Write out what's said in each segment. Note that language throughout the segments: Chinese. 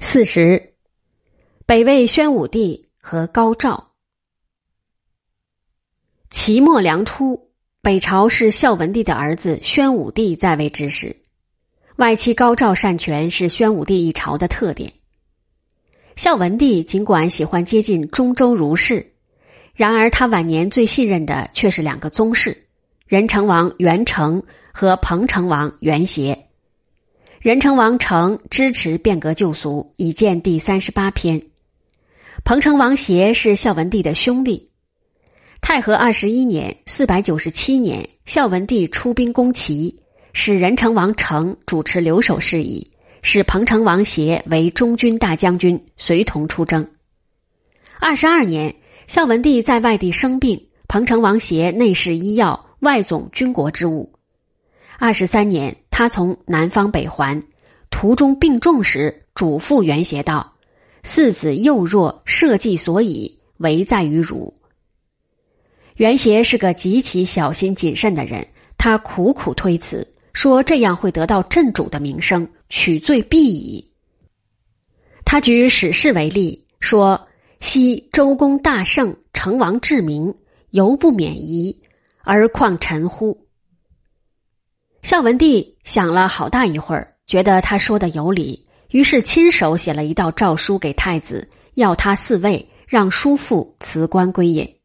四十，北魏宣武帝和高照。齐末梁初，北朝是孝文帝的儿子宣武帝在位之时，外戚高照擅权是宣武帝一朝的特点。孝文帝尽管喜欢接近中州儒士，然而他晚年最信任的却是两个宗室：仁成王元成和彭城王元协。仁成王成支持变革旧俗，已见第三十八篇。彭城王协是孝文帝的兄弟。太和二十一年（四百九十七年），孝文帝出兵攻齐，使仁成王成主持留守事宜，使彭城王协为中军大将军，随同出征。二十二年，孝文帝在外地生病，彭城王协内侍医药，外总军国之务。二十三年。他从南方北还，途中病重时，嘱咐袁协道：“四子幼弱，社稷所以，唯在于汝。”袁协是个极其小心谨慎的人，他苦苦推辞，说这样会得到镇主的名声，取罪必矣。他举史事为例，说：“昔周公大圣，成王治民，犹不免夷，而况臣乎？”孝文帝想了好大一会儿，觉得他说的有理，于是亲手写了一道诏书给太子，要他嗣位，让叔父辞官归隐。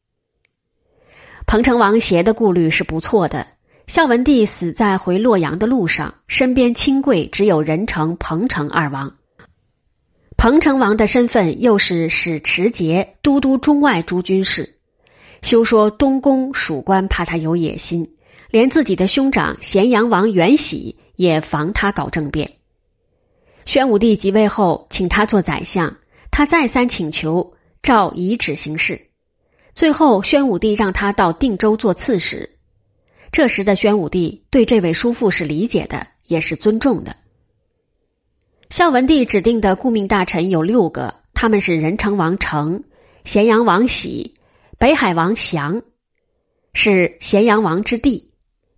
彭城王协的顾虑是不错的。孝文帝死在回洛阳的路上，身边亲贵只有仁成、彭城二王。彭城王的身份又是使持节、都督中外诸军事，休说东宫属官怕他有野心。连自己的兄长咸阳王元喜也防他搞政变。宣武帝即位后，请他做宰相，他再三请求，照遗旨行事。最后，宣武帝让他到定州做刺史。这时的宣武帝对这位叔父是理解的，也是尊重的。孝文帝指定的顾命大臣有六个，他们是仁成王成、咸阳王喜、北海王祥，是咸阳王之弟。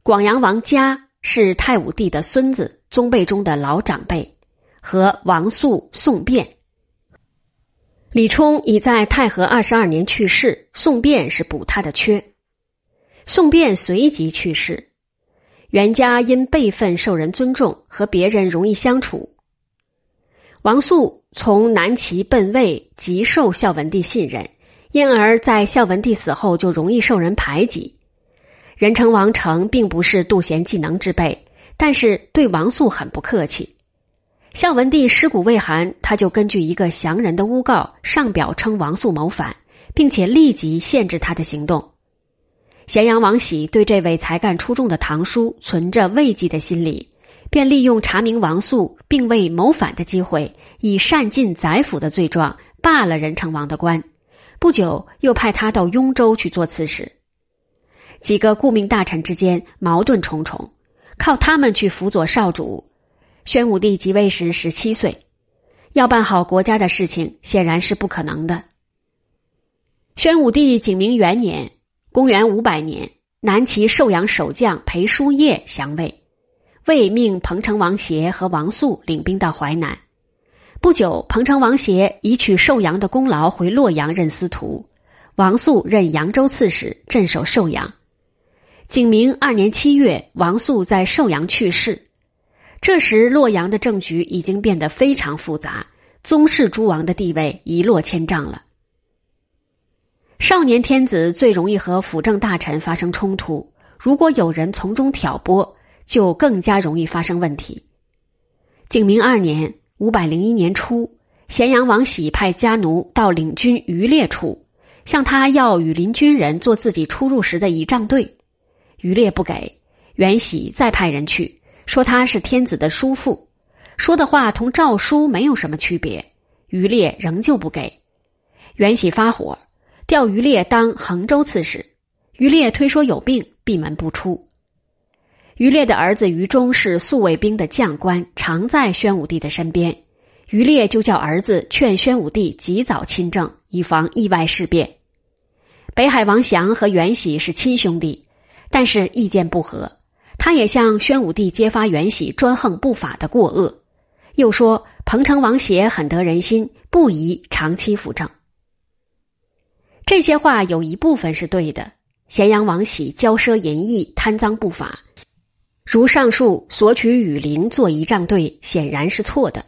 广阳王嘉是太武帝的孙子，宗辈中的老长辈，和王肃、宋卞。李冲已在太和二十二年去世，宋卞是补他的缺。宋卞随即去世。袁家因辈分受人尊重，和别人容易相处。王肃从南齐奔魏，极受孝文帝信任，因而，在孝文帝死后就容易受人排挤。仁成王成并不是妒贤嫉能之辈，但是对王素很不客气。孝文帝尸骨未寒，他就根据一个降人的诬告上表称王素谋反，并且立即限制他的行动。咸阳王喜对这位才干出众的堂叔存着畏惧的心理，便利用查明王素并未谋反的机会，以擅进宰府的罪状罢了仁成王的官。不久，又派他到雍州去做刺史。几个顾命大臣之间矛盾重重，靠他们去辅佐少主。宣武帝即位时十七岁，要办好国家的事情显然是不可能的。宣武帝景明元年（公元五百年），南齐寿阳守将裴叔业降魏，魏命彭城王协和王肃领兵到淮南。不久，彭城王协以取寿阳的功劳回洛阳任司徒，王肃任扬州刺史，镇守寿阳。景明二年七月，王肃在寿阳去世。这时，洛阳的政局已经变得非常复杂，宗室诸王的地位一落千丈了。少年天子最容易和辅政大臣发生冲突，如果有人从中挑拨，就更加容易发生问题。景明二年（五百零一年初），咸阳王喜派家奴到领军渔猎处，向他要羽林军人做自己出入时的仪仗队。余烈不给，袁喜再派人去，说他是天子的叔父，说的话同诏书没有什么区别。余烈仍旧不给，袁喜发火，调余烈当衡州刺史。余烈推说有病，闭门不出。余烈的儿子余忠是宿卫兵的将官，常在宣武帝的身边。余烈就叫儿子劝宣武帝及早亲政，以防意外事变。北海王祥和袁喜是亲兄弟。但是意见不合，他也向宣武帝揭发袁喜专横不法的过恶，又说彭城王协很得人心，不宜长期辅政。这些话有一部分是对的。咸阳王喜骄奢淫逸、贪赃不法，如上述索取羽林做仪仗队，显然是错的。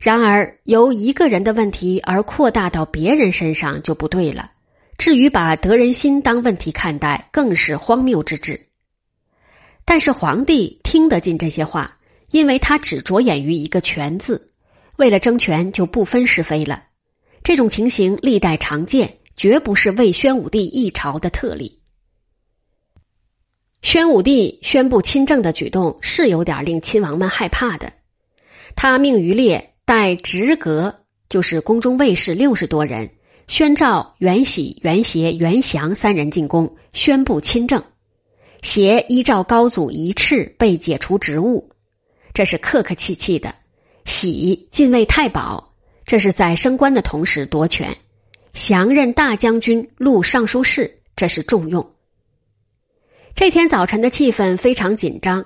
然而，由一个人的问题而扩大到别人身上就不对了。至于把得人心当问题看待，更是荒谬之至。但是皇帝听得进这些话，因为他只着眼于一个“权”字，为了争权就不分是非了。这种情形历代常见。绝不是为宣武帝一朝的特例。宣武帝宣布亲政的举动是有点令亲王们害怕的。他命于烈带直阁，就是宫中卫士六十多人，宣召袁喜、袁协、袁祥三人进宫，宣布亲政。协依照高祖遗敕被解除职务，这是客客气气的；喜进位太保，这是在升官的同时夺权。降任大将军、录尚书事，这是重用。这天早晨的气氛非常紧张，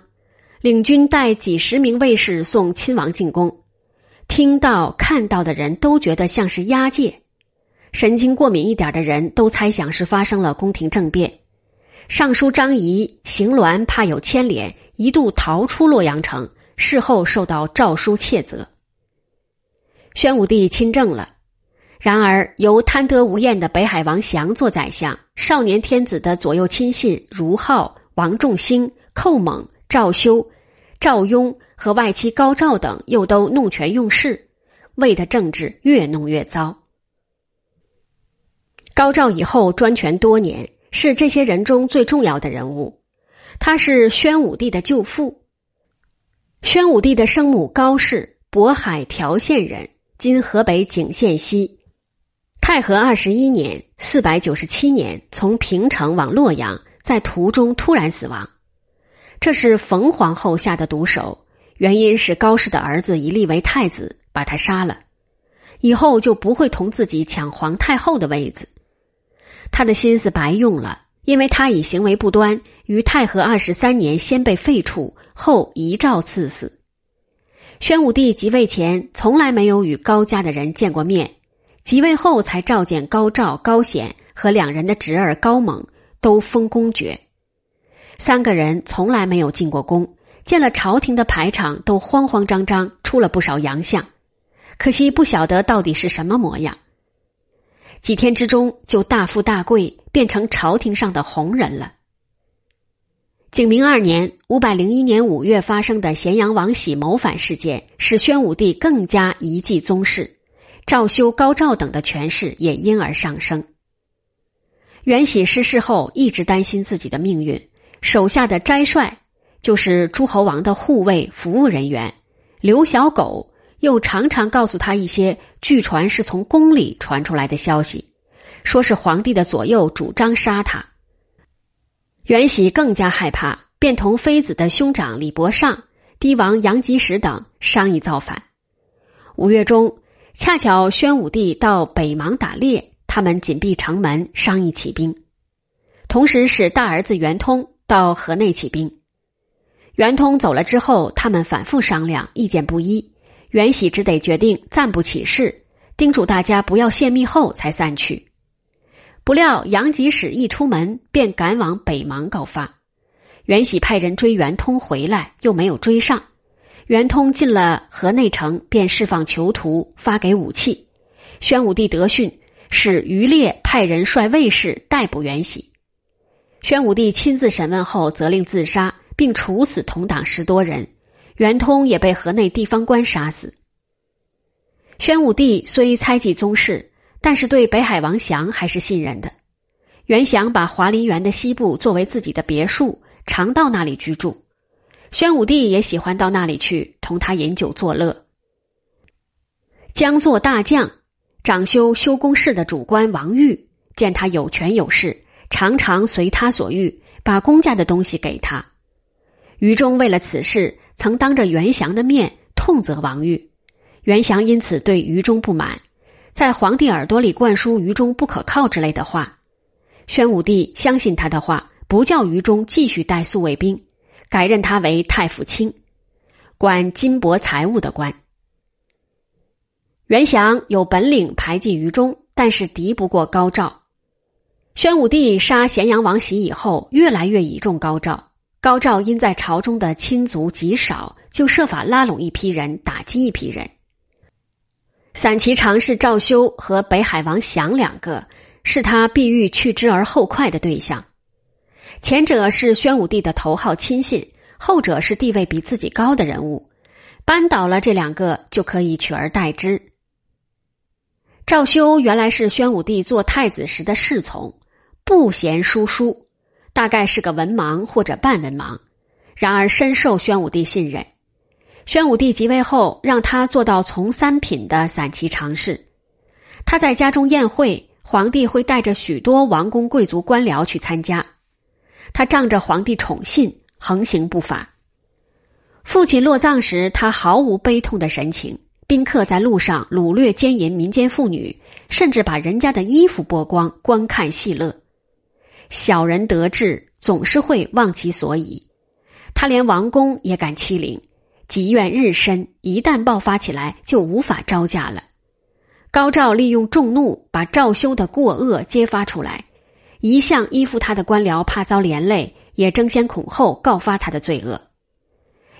领军带几十名卫士送亲王进宫。听到、看到的人都觉得像是押解，神经过敏一点的人都猜想是发生了宫廷政变。尚书张仪、邢鸾怕有牵连，一度逃出洛阳城，事后受到诏书窃责。宣武帝亲政了。然而，由贪得无厌的北海王祥做宰相，少年天子的左右亲信如浩、王仲兴、寇猛、赵修、赵雍和外戚高照等又都弄权用事，魏的政治越弄越糟。高照以后专权多年，是这些人中最重要的人物。他是宣武帝的舅父。宣武帝的生母高氏，渤海条县人，今河北景县西。太和二十一年（四百九十七年），从平城往洛阳，在途中突然死亡。这是冯皇后下的毒手，原因是高氏的儿子已立为太子，把他杀了，以后就不会同自己抢皇太后的位子。他的心思白用了，因为他以行为不端，于太和二十三年先被废黜，后遗诏赐死。宣武帝即位前，从来没有与高家的人见过面。即位后，才召见高照、高显和两人的侄儿高猛，都封公爵。三个人从来没有进过宫，见了朝廷的排场，都慌慌张张，出了不少洋相。可惜不晓得到底是什么模样。几天之中，就大富大贵，变成朝廷上的红人了。景明二年（五百零一年）五月发生的咸阳王喜谋反事件，使宣武帝更加遗迹宗室。赵修、高照等的权势也因而上升。袁喜失势后，一直担心自己的命运，手下的斋帅就是诸侯王的护卫服务人员刘小狗，又常常告诉他一些据传是从宫里传出来的消息，说是皇帝的左右主张杀他。袁喜更加害怕，便同妃子的兄长李伯尚、帝王杨吉时等商议造反。五月中。恰巧宣武帝到北邙打猎，他们紧闭城门商议起兵，同时使大儿子袁通到河内起兵。袁通走了之后，他们反复商量，意见不一。袁喜只得决定暂不起事，叮嘱大家不要泄密后才散去。不料杨吉使一出门，便赶往北邙告发。袁喜派人追袁通回来，又没有追上。袁通进了河内城，便释放囚徒，发给武器。宣武帝得讯，使余烈派人率卫士逮捕袁喜。宣武帝亲自审问后，责令自杀，并处死同党十多人。袁通也被河内地方官杀死。宣武帝虽猜忌宗室，但是对北海王祥还是信任的。袁祥把华林园的西部作为自己的别墅，常到那里居住。宣武帝也喜欢到那里去同他饮酒作乐。将作大将、掌修修宫事的主官王玉见他有权有势，常常随他所欲，把公家的东西给他。于中为了此事，曾当着袁祥的面痛责王玉，袁祥因此对于中不满，在皇帝耳朵里灌输于中不可靠之类的话。宣武帝相信他的话，不叫于中继续带宿卫兵。改任他为太府卿，管金帛财物的官。袁祥有本领排挤于中，但是敌不过高照。宣武帝杀咸阳王喜以后，越来越倚重高照。高照因在朝中的亲族极少，就设法拉拢一批人，打击一批人。散骑常侍赵修和北海王祥两个，是他必欲去之而后快的对象。前者是宣武帝的头号亲信，后者是地位比自己高的人物。扳倒了这两个，就可以取而代之。赵修原来是宣武帝做太子时的侍从。不贤书书，大概是个文盲或者半文盲，然而深受宣武帝信任。宣武帝即位后，让他做到从三品的散骑常侍。他在家中宴会，皇帝会带着许多王公贵族官僚去参加。他仗着皇帝宠信，横行不法。父亲落葬时，他毫无悲痛的神情。宾客在路上掳掠奸淫民间妇女，甚至把人家的衣服剥光，观看戏乐。小人得志，总是会忘其所以。他连王公也敢欺凌，积怨日深，一旦爆发起来，就无法招架了。高照利用众怒，把赵修的过恶揭发出来。一向依附他的官僚怕遭连累，也争先恐后告发他的罪恶。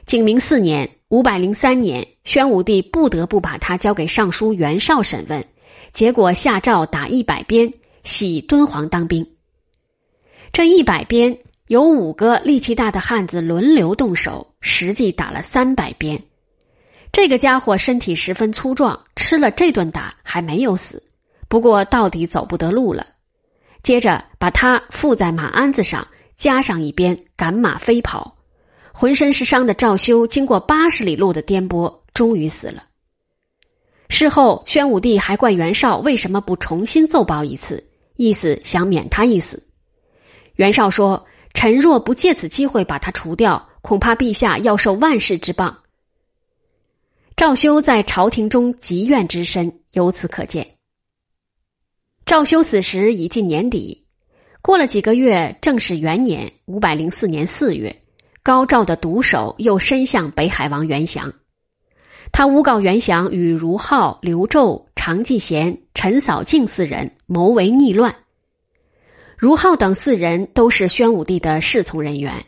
景明四年（五百零三年），宣武帝不得不把他交给尚书袁绍审问，结果下诏打一百鞭，喜敦煌当兵。这一百鞭有五个力气大的汉子轮流动手，实际打了三百鞭。这个家伙身体十分粗壮，吃了这顿打还没有死，不过到底走不得路了。接着把他附在马鞍子上，加上一鞭，赶马飞跑。浑身是伤的赵修，经过八十里路的颠簸，终于死了。事后，宣武帝还怪袁绍为什么不重新奏报一次，意思想免他一死。袁绍说：“臣若不借此机会把他除掉，恐怕陛下要受万世之谤。”赵修在朝廷中积怨之深，由此可见。赵修死时已近年底，过了几个月，正是元年五百零四年四月，高照的毒手又伸向北海王袁祥，他诬告袁祥与如浩、刘胄、常继贤、陈扫敬四人谋为逆乱。如浩等四人都是宣武帝的侍从人员。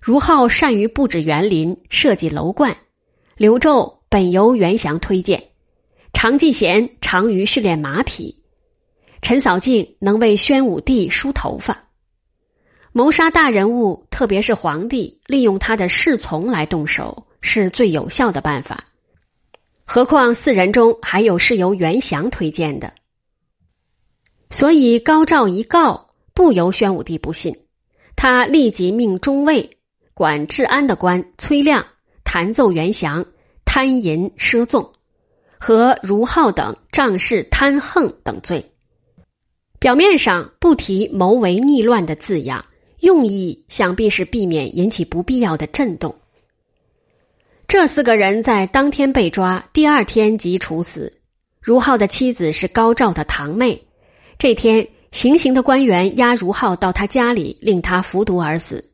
如浩善于布置园林、设计楼观，刘胄本由袁祥推荐，常继贤长于训练马匹，陈扫敬能为宣武帝梳头发。谋杀大人物，特别是皇帝，利用他的侍从来动手，是最有效的办法。何况四人中还有是由袁祥推荐的，所以高照一告。不由宣武帝不信，他立即命中尉管治安的官崔亮弹奏袁祥贪淫奢纵，和如浩等仗势贪横等罪。表面上不提谋为逆乱的字样，用意想必是避免引起不必要的震动。这四个人在当天被抓，第二天即处死。如浩的妻子是高照的堂妹，这天。行刑的官员押如浩到他家里，令他服毒而死。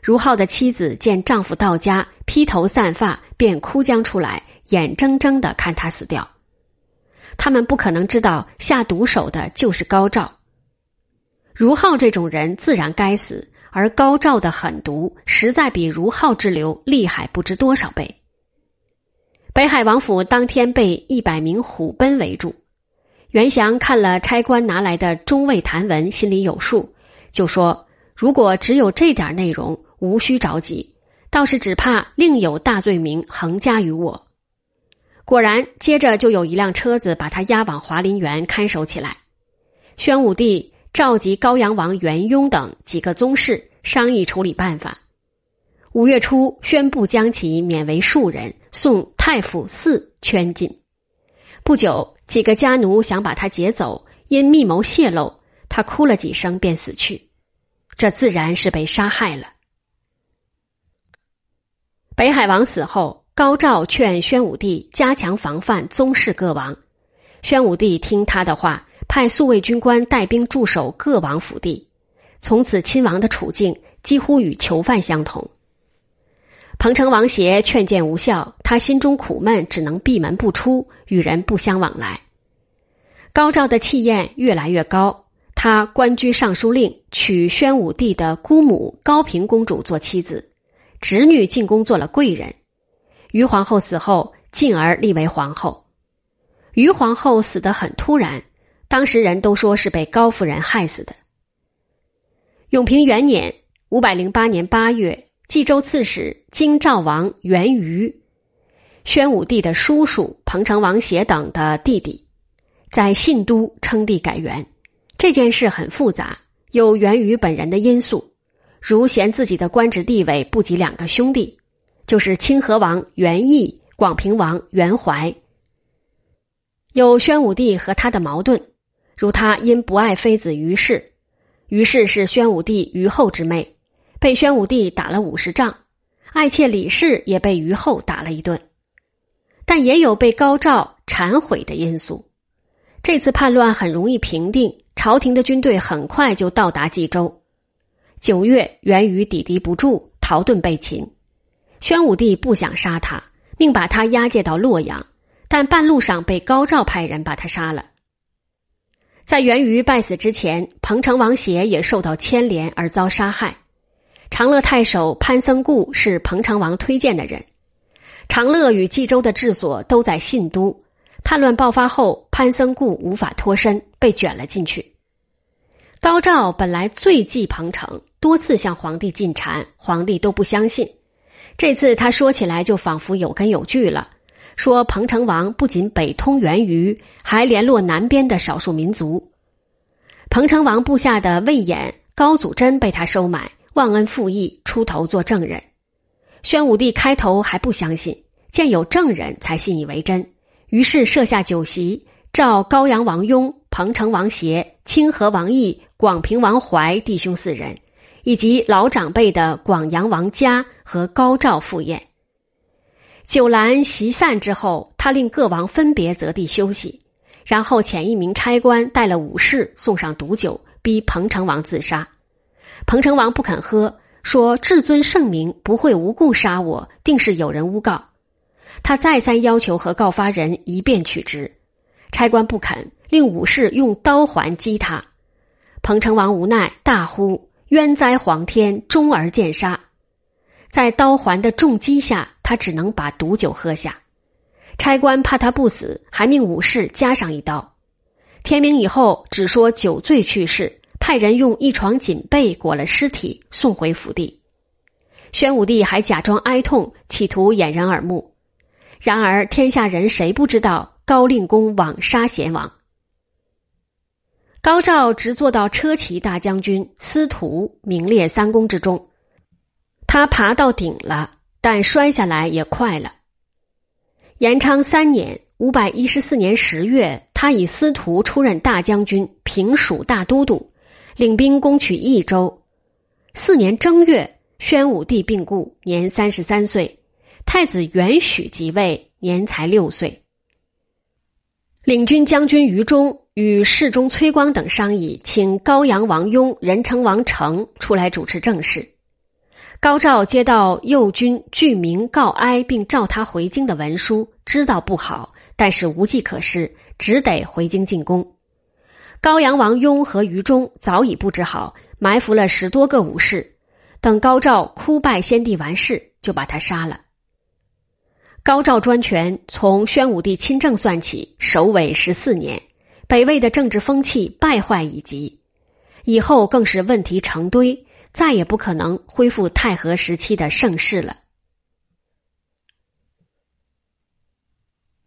如浩的妻子见丈夫到家披头散发，便哭将出来，眼睁睁的看他死掉。他们不可能知道下毒手的就是高照。如浩这种人自然该死，而高照的狠毒实在比如浩之流厉害不知多少倍。北海王府当天被一百名虎贲围住。袁祥看了差官拿来的中尉谈文，心里有数，就说：“如果只有这点内容，无需着急，倒是只怕另有大罪名横加于我。”果然，接着就有一辆车子把他押往华林园看守起来。宣武帝召集高阳王元雍等几个宗室商议处理办法。五月初，宣布将其免为庶人，送太傅寺圈禁。不久。几个家奴想把他劫走，因密谋泄露，他哭了几声便死去。这自然是被杀害了。北海王死后，高照劝宣武帝加强防范宗室各王。宣武帝听他的话，派宿卫军官带兵驻守各王府地。从此，亲王的处境几乎与囚犯相同。彭城王协劝谏无效，他心中苦闷，只能闭门不出，与人不相往来。高照的气焰越来越高，他官居尚书令，娶宣武帝的姑母高平公主做妻子，侄女进宫做了贵人。于皇后死后，进而立为皇后。于皇后死得很突然，当时人都说是被高夫人害死的。永平元年（五百零八年八月）。冀州刺史京兆王元瑜，宣武帝的叔叔彭城王协等的弟弟，在信都称帝改元。这件事很复杂，有源于本人的因素，如嫌自己的官职地位不及两个兄弟，就是清河王元义、广平王元怀。有宣武帝和他的矛盾，如他因不爱妃子于氏，于氏是宣武帝于后之妹。被宣武帝打了五十仗，爱妾李氏也被于后打了一顿，但也有被高照忏悔的因素。这次叛乱很容易平定，朝廷的军队很快就到达冀州。九月，元于抵敌不住，逃遁被擒。宣武帝不想杀他，命把他押解到洛阳，但半路上被高照派人把他杀了。在元于败死之前，彭城王协也受到牵连而遭杀害。长乐太守潘僧固是彭城王推荐的人，长乐与冀州的治所都在信都。叛乱爆发后，潘僧固无法脱身，被卷了进去。高照本来最忌彭城，多次向皇帝进谗，皇帝都不相信。这次他说起来就仿佛有根有据了，说彭城王不仅北通源于，还联络南边的少数民族。彭城王部下的魏衍、高祖珍被他收买。忘恩负义，出头做证人。宣武帝开头还不相信，见有证人才信以为真。于是设下酒席，召高阳王雍、彭城王协、清河王义、广平王怀弟兄四人，以及老长辈的广阳王嘉和高照赴宴。酒阑席散之后，他令各王分别择地休息，然后遣一名差官带了武士送上毒酒，逼彭城王自杀。彭城王不肯喝，说：“至尊圣明不会无故杀我，定是有人诬告。”他再三要求和告发人一辩取之，差官不肯，令武士用刀环击他。彭城王无奈，大呼：“冤哉皇天！”终而见杀。在刀环的重击下，他只能把毒酒喝下。差官怕他不死，还命武士加上一刀。天明以后，只说酒醉去世。派人用一床锦被裹了尸体送回府邸，宣武帝还假装哀痛，企图掩人耳目。然而天下人谁不知道高令公枉杀贤王？高照直做到车骑大将军，司徒名列三公之中。他爬到顶了，但摔下来也快了。延昌三年（五百一十四年十月），他以司徒出任大将军、平蜀大都督。领兵攻取益州，四年正月，宣武帝病故，年三十三岁。太子元许即位，年才六岁。领军将军于忠与侍中崔光等商议，请高阳王雍、人称王成出来主持政事。高照接到右军具名告哀，并召他回京的文书，知道不好，但是无计可施，只得回京进宫。高阳王雍和于忠早已布置好，埋伏了十多个武士，等高照哭拜先帝完事，就把他杀了。高照专权，从宣武帝亲政算起，首尾十四年，北魏的政治风气败坏已极，以后更是问题成堆，再也不可能恢复太和时期的盛世了。